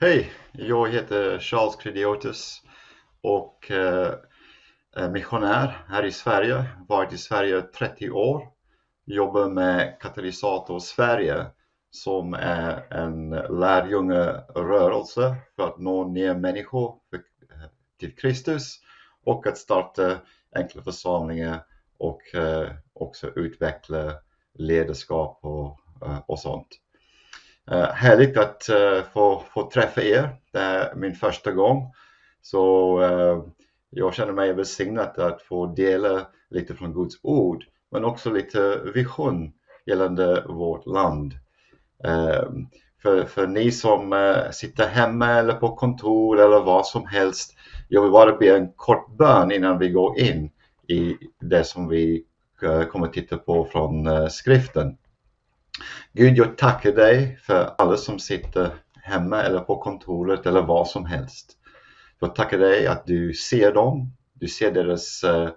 Hej, jag heter Charles Crediotis och eh, är missionär här i Sverige. Varit i Sverige 30 år. Jobbar med Katalysator Sverige som är en lärjungerörelse för att nå ner människor eh, till Kristus och att starta enkla församlingar och eh, också utveckla ledarskap och, och sånt. Uh, härligt att uh, få, få träffa er. Det är min första gång. Så uh, jag känner mig välsignad att få dela lite från Guds ord, men också lite vision gällande vårt land. För, för ni som sitter hemma eller på kontor eller vad som helst, jag vill bara be en kort bön innan vi går in i det som vi kommer titta på från skriften. Gud, jag tackar dig för alla som sitter hemma eller på kontoret eller vad som helst. Jag tackar dig att du ser dem, du ser deras eh,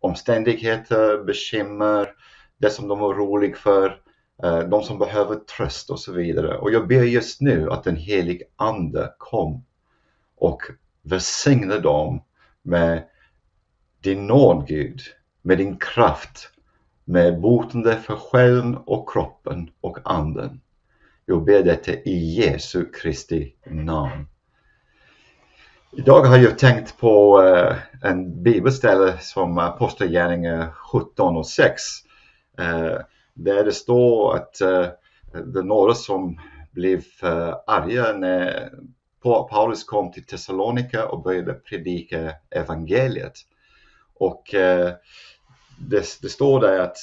omständigheter, bekymmer, det som de är roliga för, eh, de som behöver tröst och så vidare. Och jag ber just nu att den helig Ande kom och välsigna dem med din nåd Gud, med din kraft, med botande för själen och kroppen och anden. Jag ber detta i Jesu Kristi namn. Idag har jag tänkt på eh, en bibelställe som Apostlagärningarna 17 och 6. Eh, där det står att eh, det är några som blev arga när Paulus kom till Thessalonika och började predika evangeliet. Och det, det står där att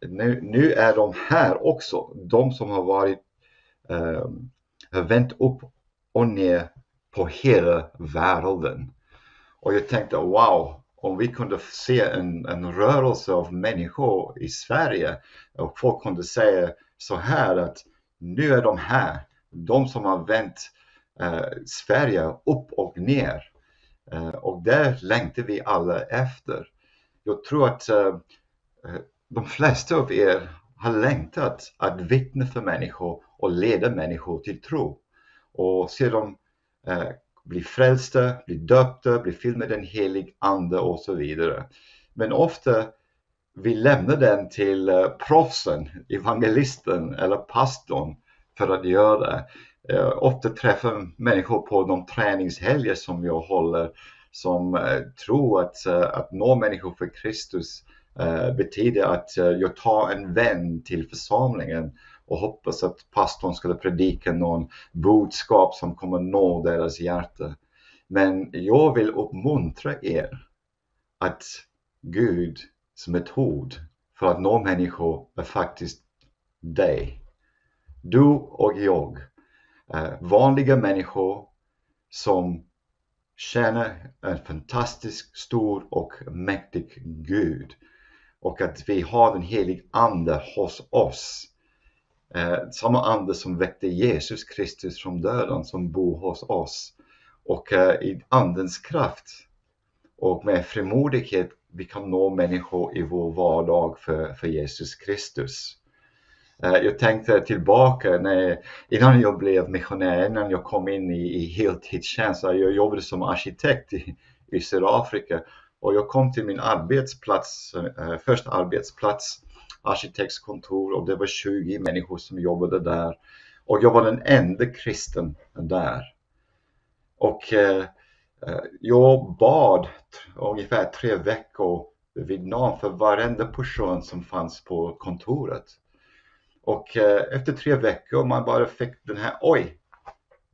nu, nu, är de här också, de som har varit eh, har vänt upp och ner på hela världen. Och jag tänkte wow, om vi kunde se en, en rörelse av människor i Sverige och folk kunde säga så här att nu är de här, de som har vänt eh, Sverige upp och ner. Eh, och där längtar vi alla efter jag tror att uh, de flesta av er har längtat att vittna för människor och leda människor till tro och se dem uh, bli frälsta, bli döpta, bli fyllda med den helig ande och så vidare. Men ofta vi lämnar den till uh, proffsen, evangelisten eller pastorn för att göra det. Uh, ofta träffar människor på de träningshelger som jag håller som eh, tror att, eh, att nå människor för Kristus eh, betyder att jag tar en vän till församlingen och hoppas att pastorn skulle predika någon budskap som kommer nå deras hjärta. Men jag vill uppmuntra er att Guds metod för att nå människor är faktiskt dig. Du och jag. Vanliga människor som tjäna en fantastisk, stor och mäktig Gud. Och att vi har den helig Ande hos oss. Eh, samma Ande som väckte Jesus Kristus från döden som bor hos oss. Och eh, i Andens kraft och med frimodighet vi kan nå människor i vår vardag för, för Jesus Kristus. Eh, jag tänkte tillbaka när, innan jag blev missionär, innan jag kom in i, i heltidstjänst. Jag jobbade som arkitekt i, i Sydafrika och jag kom till min arbetsplats, eh, första arbetsplats, arkitektskontor och det var 20 människor som jobbade där. Och jag var den enda kristen där. Och eh, eh jag bad ungefär tre veckor vid namn för varenda person som fanns på kontoret. Och eh, efter tre veckor man bara fick den här, oj,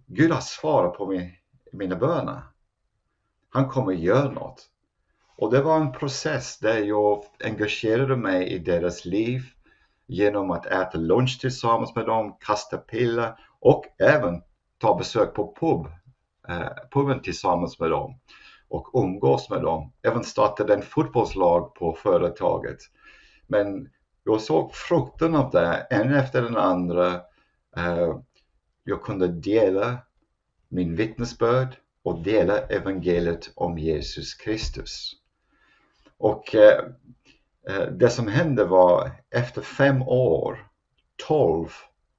Gud har svarat på min, mina böner. Han kommer göra något. Och det var en process där jag engagerade mig i deras liv genom att äta lunch tillsammans med dem, kasta piller och även ta besök på pub, eh, puben tillsammans med dem och umgås med dem. Även startade en fotbollslag på företaget. Men jag såg frukten av det, en efter den andra. Eh, jag kunde dela min vittnesbörd och dela evangeliet om Jesus Kristus. Och eh, eh det som hände var efter fem år, 12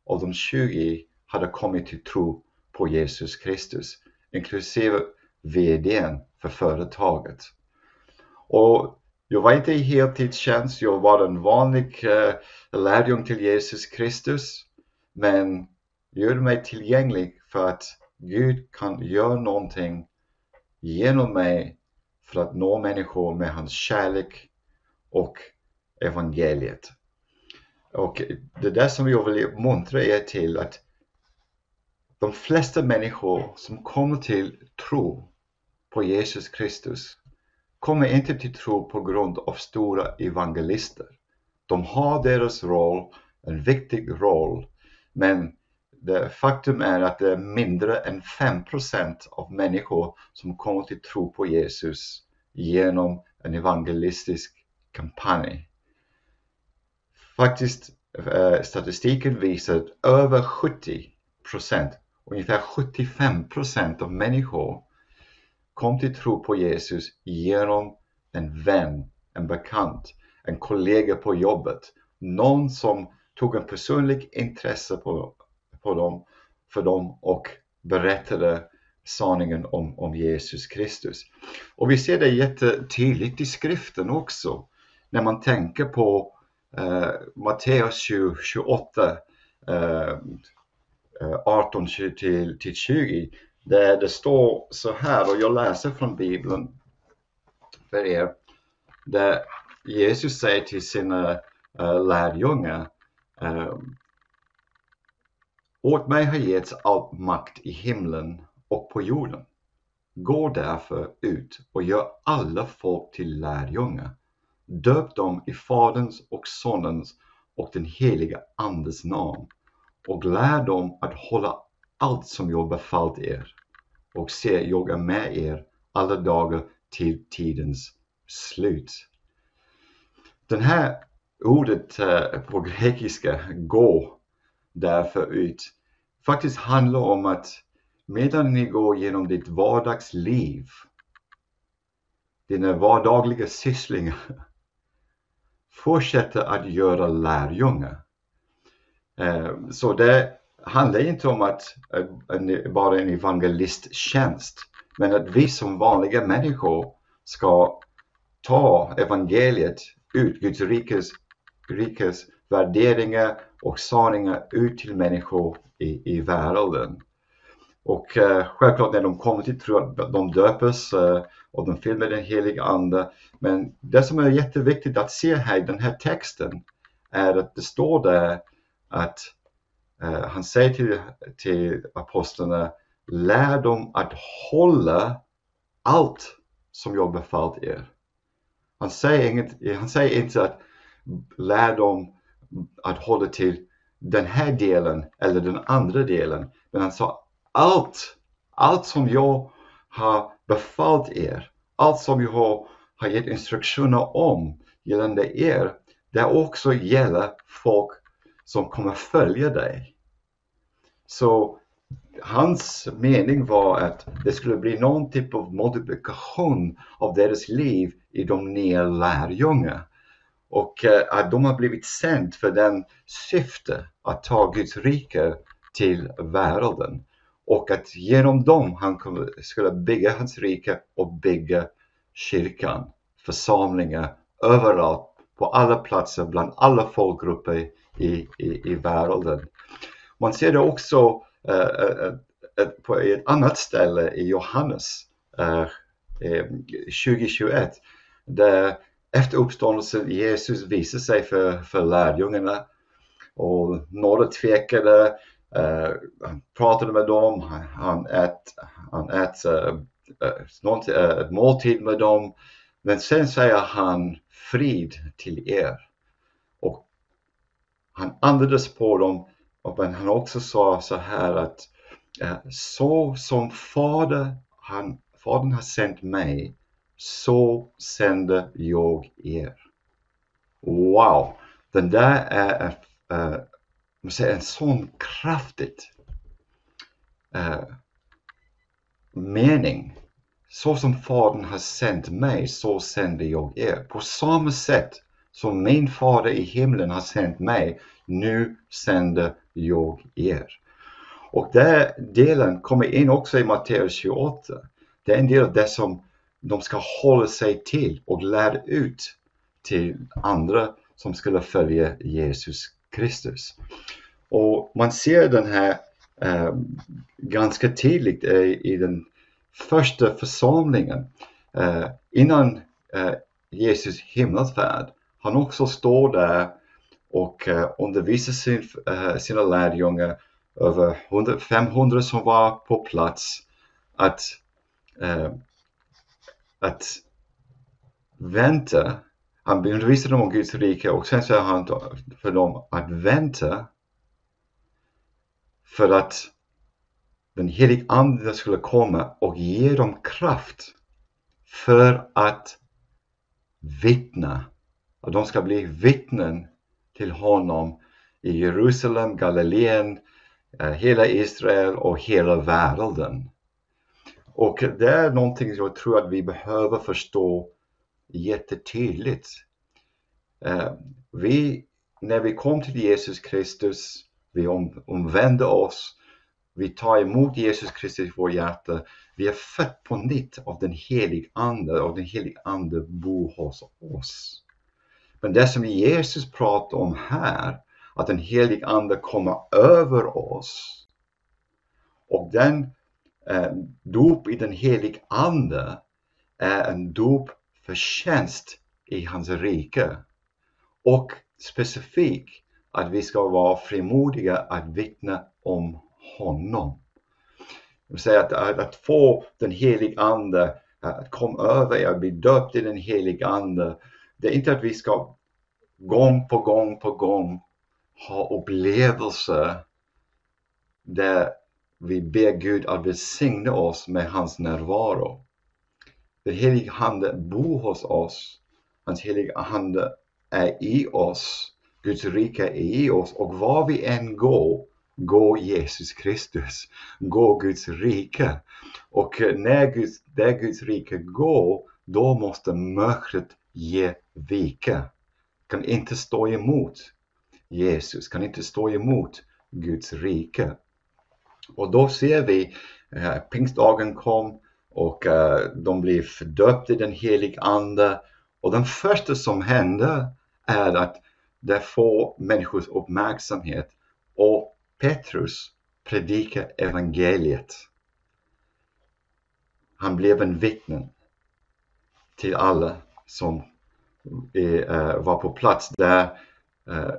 av de 20 hade kommit till tro på Jesus Kristus, inklusive VDn för företaget. Och jag var inte i heltidstjänst, jag var en vanlig uh, lärjung till Jesus Kristus, men gjorde mig tillgänglig för att Gud kan göra någonting genom mig för att nå människor med hans kärlek och evangeliet. Och det är det som jag vill muntra er till att de flesta människor som kommer till tro på Jesus Kristus kommer inte till tro på grund av stora evangelister. De har deras roll, en viktig roll, men det faktum är att det är mindre än 5% av människor som kommer till tro på Jesus genom en evangelistisk kampanj. Faktiskt eh, statistiken visar att över 70% ungefär 75% av människor kom till tro på Jesus genom en vän, en bekant, en kollega på jobbet, någon som tog en personlig intresse på, på dem, för dem och berättade sanningen om, om Jesus Kristus. Och vi ser det jättetydligt i skriften också när man tänker på eh, Matteus 28 eh, eh 18 till, till 20 det, det står så här och jag läser från bibeln för er där Jesus säger till sina uh, lärjungar uh, Åt mig har getts all makt i himlen och på jorden. Gå därför ut och gör alla folk till lärjungar. Döp dem i Faderns och Sonens och den heliga Andes namn och lär dem att hålla allt som jag befallt er. Och se, jag är med er alla dagar till tidens slut. Den här ordet eh, på grekiska, gå, därför ut, faktiskt handlar om att medan ni går genom ditt vardagsliv, dina vardagliga sysslingar, fortsätter att göra lärjungar. Eh, så det handlar inte om att eh, bara en evangelisttjänst, men att vi som vanliga människor ska ta evangeliet ut, Guds rikes, rikes värderingar och sanningar ut till människor i, i världen. Och eh, självklart när de kommer till tro de döpes eh, och de filmar med den heliga Ande. Men det som är jätteviktigt att se här i den här texten är att det står där att Eh, han säger till, till apostlarna, lär dem att hålla allt som jag befallt er. Han säger, inget, han säger inte att lär dem att hålla till den här delen eller den andra delen. Men han sa allt, allt som jag har befallt er, allt som jag har, har gett instruktioner om gällande er, det också gäller folk som kommer följa dig. Så hans mening var att det skulle bli någon typ av modifikation av deras liv i de nya lärjungarna. Och att de har blivit sänd för den syfte att ta Guds rike till världen. Och att genom dem han skulle bygga hans rike och bygga kyrkan, församlingar överallt, på alla platser, bland alla folkgrupper i, i, i världen. Man ser det också eh, eh, eh, på ett annat ställe i Johannes 2021 där efter uppståndelsen Jesus visar sig för, för lärjungarna och några tvekade, eh, han pratade med dem, han, han ät, han ät uh, ett måltid med dem men sen säger han frid till er. Och han andades på dem men han också sa så här att eh, så som fader, han, fadern har sänt mig så sänder jag er. Wow! Den där är uh, eh, säga, en sån kraftigt uh, mening. Så som fadern har sänt mig så sänder jag er. På samma sätt som min fader i himlen har sänt mig, nu sänder jag er. Och den delen kommer in också i Matteus 28. Det är en del av det som de ska hålla sig till och lära ut till andra som skulle följa Jesus Kristus. Och man ser den här eh, ganska tydligt i, i den första församlingen. Eh, innan eh, Jesus himlasfärd. han också står där och eh, undervisar sin, eh, sina lärjungar över 100, 500 som var på plats att, eh, att vänta. Han undervisar dem om Guds rike och sen säger han för dem att vänta för att den helige Ande skulle komma och ge dem kraft för att vittna. Att de ska bli vittnen till honom i Jerusalem, Galileen, eh, hela Israel och hela världen. Och det är någonting jag tror att vi behöver förstå jättetydligt. Eh, vi, när vi kom till Jesus Kristus, vi omvände oss, vi tar emot Jesus Kristus i vårt hjärta, vi är fött på nytt av den helige Ande och den helige Ande bor hos oss. Men det som Jesus pratar om här, att den helige Ande kommer över oss och den eh, dop i den helige Ande är en dop för tjänst i hans rike. Och specifikt att vi ska vara frimodiga att vittna om honom. Det vill säga att, att, att få den helige Ande eh, att komma över er, att bli döpt i den helige Ande. Det är inte att vi ska gång på gång på gång ha upplevelser där vi ber Gud att välsigna oss med hans närvaro. Den helige Ande bor hos oss. Hans heliga Ande är i oss. Guds rike är i oss och var vi än går, går Jesus Kristus. Går Guds rike. Och när Guds, där Guds rike går, då måste mörkret ge vika. Kan inte stå emot Jesus, kan inte stå emot Guds rike. Och då ser vi, eh, pingstdagen kom, och eh, de blir fördöpta i den helige Ande. Och det första som händer är att det får människors uppmärksamhet och Petrus predikar evangeliet. Han blev en vittne till alla som är, uh, var på plats där uh,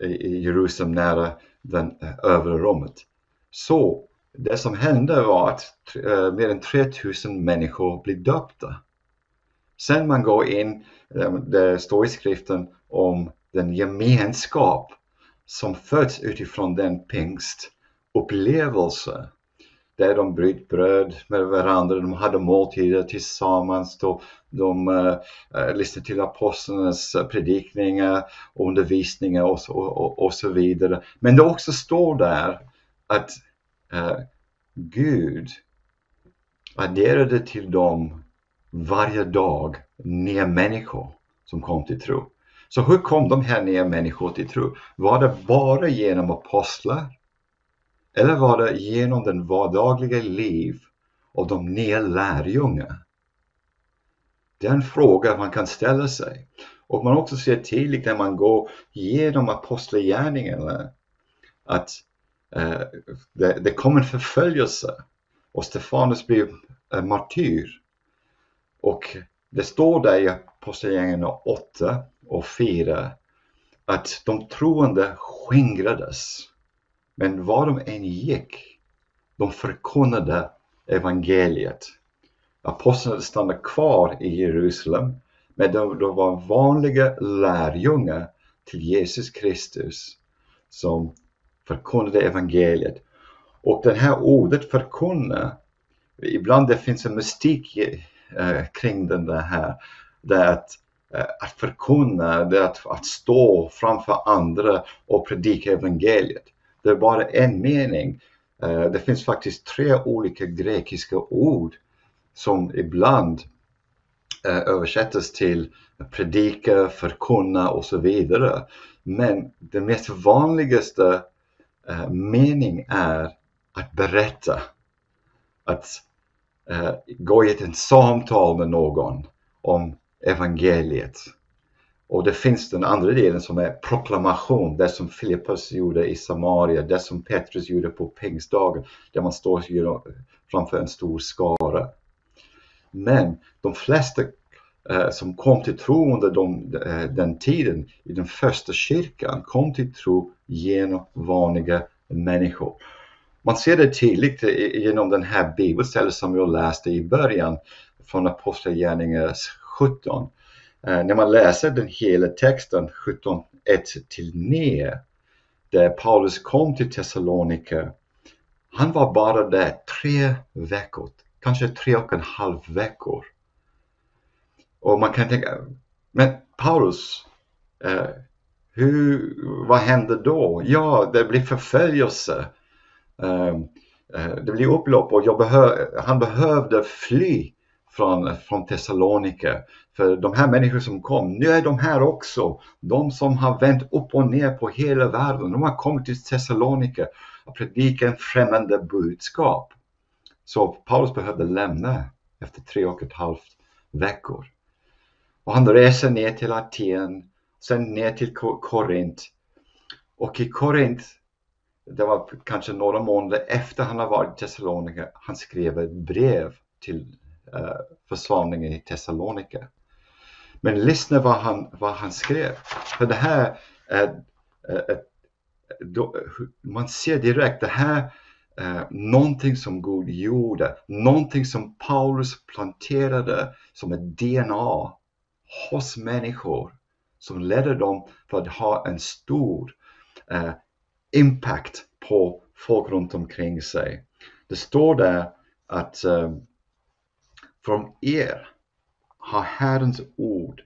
i Jerusalem nära den eh, övre rummet. Så det som hände var att uh, mer än 3000 människor blev döpta. Sen man går in, um, det står i skriften om den gemenskap som föds utifrån den pingstupplevelse. Där de bröt bröd med varandra, de hade måltider tillsammans, då de uh, lyssnade till apostlarnas eh, predikningar, undervisningar och så, och, och så vidare. Men det också står där att uh, Gud adderade till dem varje dag nya människor som kom till tro. Så hur kom de här nya människorna till tro? Var det bara genom apostlar? Eller var det genom den vardagliga liv och de nya lärjungarna? Det är en fråga man kan ställa sig. Och man också ser tydligt när man går igenom apostlagärningarna att Eh, det, det kom en förföljelse och Stefanus blev eh, martyr. Och det står där i Apostlagärningarna 8 och 4 att de troende skingrades. Men var de än gick, de förkunnade evangeliet. Apostlarna stannade kvar i Jerusalem, men de, de var vanliga lärjungar till Jesus Kristus som förkunnade evangeliet. Och det här ordet förkunna, ibland det finns en mystik eh, kring den här. Det är att, eh, att förkunna, det är att, att stå framför andra och predika evangeliet. Det är bara en mening. Eh, det finns faktiskt tre olika grekiska ord som ibland eh, översätts till predika, förkunna och så vidare. Men den mest vanligaste eh, mening är att berätta, att gå i ett samtal med någon om evangeliet. Och det finns den andra delen som är proklamation, det som Filippus gjorde i Samaria, det som Petrus gjorde på pingstdagen, där man står framför en stor skara. Men de flesta eh, som kom till tro under de, eh, den tiden i den första kyrkan kom till tro genom vanliga människor. Man ser det tydligt genom den här bibelstället som jag läste i början från Apostlagärningarna 17. Eh, när man läser den hela texten 17, 1 till 9, där Paulus kom till Thessalonika, han var bara där tre veckor, kanske tre och en halv veckor. Och man kan tänka, men Paulus, eh, hur, vad hände då? Ja, det blir förföljelse. Eh, eh det blir upplopp och behö han behövde fly från, från Thessalonike. För de här människorna som kom, nu är de här också. De som har vänt upp och ner på hela världen. De har kommit till Thessalonike och predikat en främmande budskap. Så Paulus behövde lämna efter tre och ett halvt veckor. Och han reser ner till Aten, sen ner till Korint. Och i Korint, det var kanske några månader efter han har varit i Thessalonika, han skrev ett brev till Eh, församlingen i Thessalonika. Men lyssna vad han, vad han skrev. För det här är, är, då, man ser direkt det här eh, någonting som Gud gjorde, någonting som Paulus planterade som ett DNA hos människor som ledde dem för att ha en stor eh, impact på folk runt omkring sig. Det står där att eh, från er har Herrens ord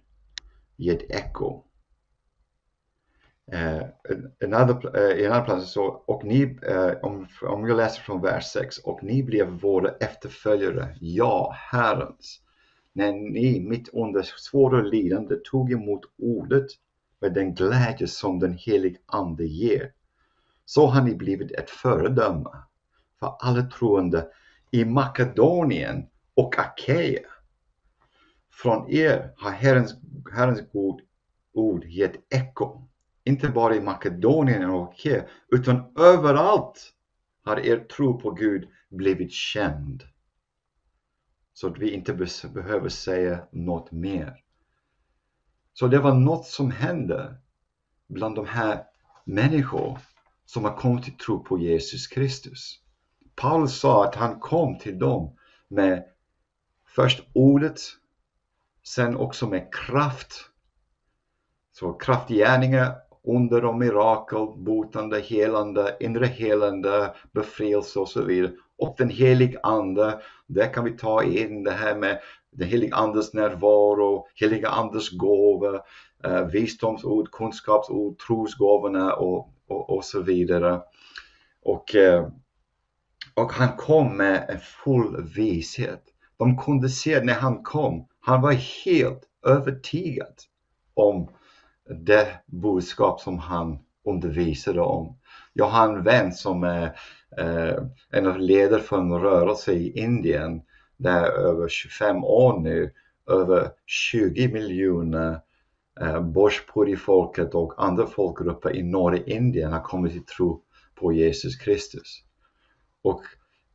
gett eko. Uh, en, annan, eh, I en annan plats så, och ni, uh, om, om jag läser från vers 6, och ni blev våra efterföljare, ja, Herrens, när ni mitt under svåra lidande tog emot ordet med den glädje som den helige Ande ger. Så har ni blivit ett föredöme för alla troende i Makedonien och Achaia. Från er har Herrens, Herrens god ord gett eko. Inte bara i Makedonien och Achaia, utan överallt har er tro på Gud blivit känd. Så att vi inte behöver säga något mer. Så det var något som hände bland de här människor som har kommit till tro på Jesus Kristus. Paulus sa att han kom till dem med först ordet, sen också med kraft. Så kraftgärningar, under och mirakel, botande, helande, inre helande, befrielse och så vidare. Och den helige Ande, där kan vi ta in det här med den helige Andes närvaro, heliga Andes gåva, eh, visdomsord, kunskapsord, trosgåvorna och, och, och så vidare. Och, eh, och han kom med en full vishet. De kunde se när han kom, han var helt övertygad om det budskap som han undervisade om. Jag har en vän som är eh, en av ledare för en rörelse i Indien där över 25 år nu över 20 miljoner eh, Bhojpuri-folket och andra folkgrupper i norra Indien har kommit till tro på Jesus Kristus. Och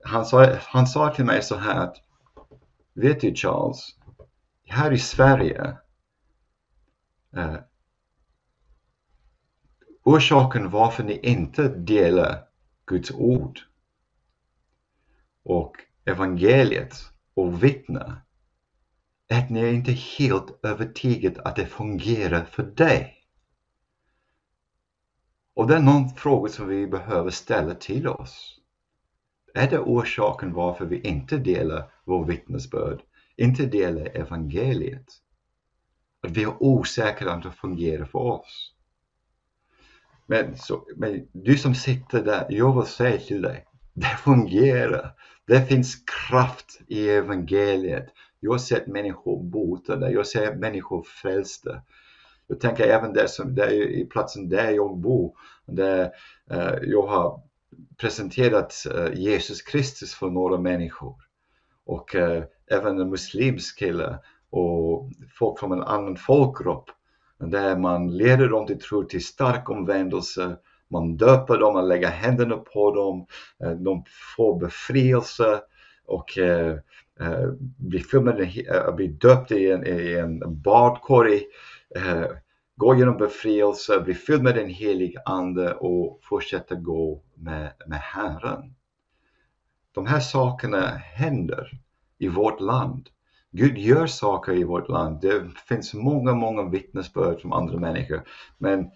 han sa, han sa till mig så här att Vet du Charles, här i Sverige eh, orsaken varför ni inte delar Guds ord och evangeliet och vittnar är att ni är inte helt övertygade att det fungerar för dig. Och det är någon fråga som vi behöver ställa till oss. Är det orsaken varför vi inte delar vår vittnesbörd, inte delar evangeliet? Att vi är osäkra om det fungerar för oss. Men, så, men du som sitter där, jag vill säga till dig, det fungerar. Det finns kraft i evangeliet. Jag har sett människor botade, jag har sett människor frälsta. Jag tänker även där, som, där i platsen där jag bor, där uh, øh, jag har presenterat eh, Jesus Kristus för några människor. Och eh, även en muslimsk kille och folk från en annan folkgrupp. Där man leder dem till tro till stark omvändelse. Man döper dem, man lägger händerna på dem. Eh, de får befrielse och eh, blir, filmade, blir döpt i en, i en badkorg. Eh, Gå genom befrielse, bli fylld med den helige Ande och fortsätta gå med, med Herren. De här sakerna händer i vårt land. Gud gör saker i vårt land. Det finns många, många vittnesbörd från andra människor. Men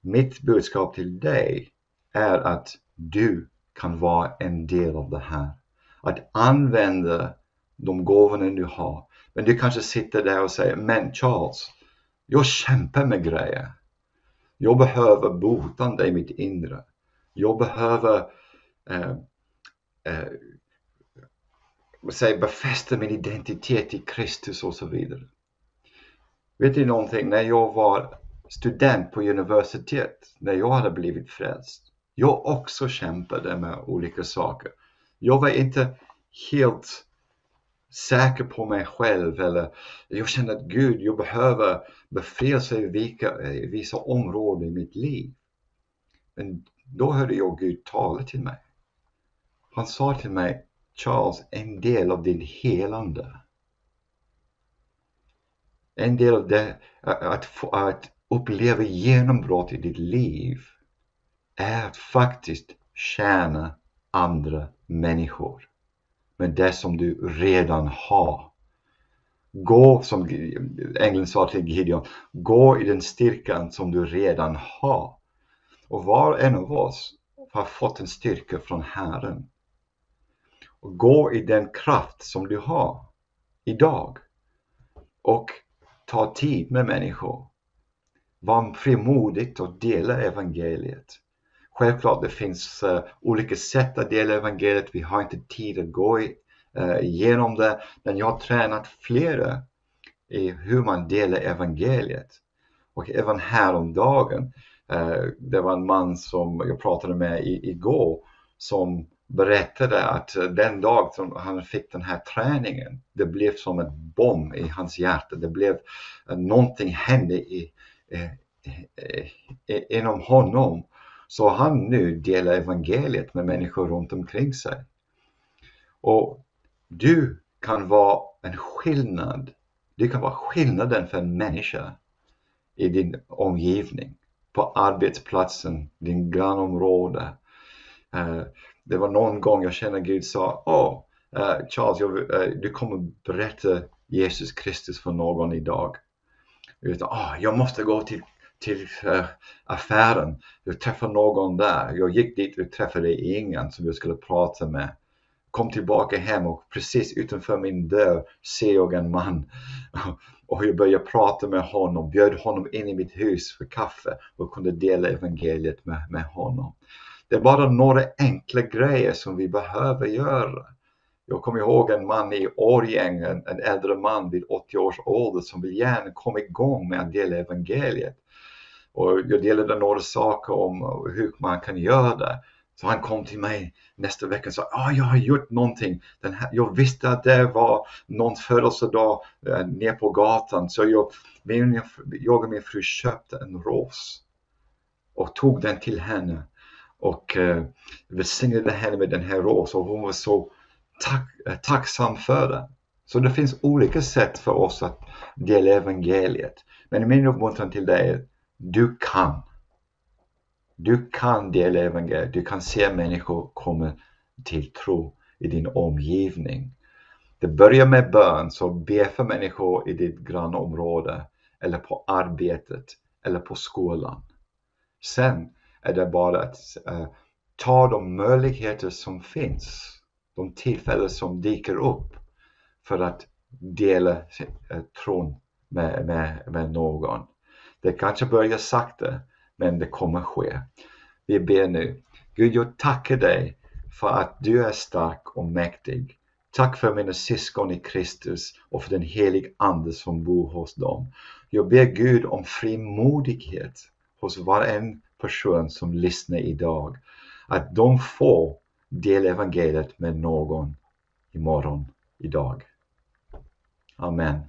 mitt budskap till dig är att du kan vara en del av det här. Att använda de gåvorna du har. Men du kanske sitter där och säger, men Charles, jag kämpar med grejer. Jag behöver botande i mitt inre. Jag behöver eh, eh, säg, befästa min identitet i Kristus och så vidare. Vet ni någonting? När jag var student på universitet, när jag hade blivit frälst, jag också kämpade med olika saker. Jag var inte helt säker på mig själv eller jag känner att Gud, jag behöver befrielse i vissa eh, områden i mitt liv. Men då hörde jag Gud tala till mig. Han sa till mig, Charles, en del av din helande. En del av det, att, att uppleva genombrott i ditt liv är att faktiskt tjäna andra människor med det som du redan har. Gå, som ängeln sa till Gideon, gå i den styrkan som du redan har. Och var och en av oss har fått en styrka från Herren. Och gå i den kraft som du har idag. Och ta tid med människor. Var frimodigt och dela evangeliet. Självklart det finns uh, olika sätt att dela evangeliet. Vi har inte tid att gå i, uh, igenom det. Men jag har tränat flera i hur man delar evangeliet. Och även häromdagen, uh, eh, det var en man som jag pratade med i, igår som berättade att den dag som han fick den här träningen, det blev som en bomb i hans hjärta. Det blev, någonting hände i, inom honom så han nu delar evangeliet med människor runt omkring sig. Och du kan vara en skillnad. Du kan vara skillnaden för en människa i din omgivning, på arbetsplatsen, din grannområde. Eh, det var någon gång jag kände Gud sa, åh oh, Charles, jag, eh, du kommer berätta Jesus Kristus för någon idag. Utan, oh, jag måste gå till till uh, affären. Jag träffade någon där. Jag gick dit och träffade ingen som jag skulle prata med. Kom tillbaka hem och precis utanför min dörr ser jag en man. Och jag började prata med honom, bjöd honom in i mitt hus för kaffe och kunde dela evangeliet med, med honom. Det är bara några enkla grejer som vi behöver göra. Jag kommer ihåg en man i Årjäng, en, en äldre man vid 80 års ålder som vill gärna komma igång med att dela evangeliet. Och jag delade några saker om hur man kan göra det. Så han kom till mig nästa vecka och sa ah, jag har gjort någonting. Den här, jag visste att det var någon födelsedag eh, ner på gatan så jag, min, jag och min fru köpte en ros och tog den till henne och eh, välsignade henne med den här rosen. och hon var så tack, eh, tacksam för det. Så det finns olika sätt för oss att dela evangeliet. Men min uppmuntran till dig är du kan. Du kan dela evangeliet. Du kan se människor komma till tro i din omgivning. Det börjar med bön, så be för människor i ditt grannområde eller på arbetet eller på skolan. Sen är det bara att uh, ta de möjligheter som finns, de tillfällen som dyker upp för att dela eh, tron med, med, med någon. Det kanske börjar sakta, men det kommer ske. Vi ber nu. Gud, jag tackar dig för att du är stark och mäktig. Tack för mina syskon i Kristus och för den helige Ande som bor hos dem. Jag ber Gud om frimodighet hos varje person som lyssnar idag. att de får dela evangeliet med någon imorgon, idag. Amen.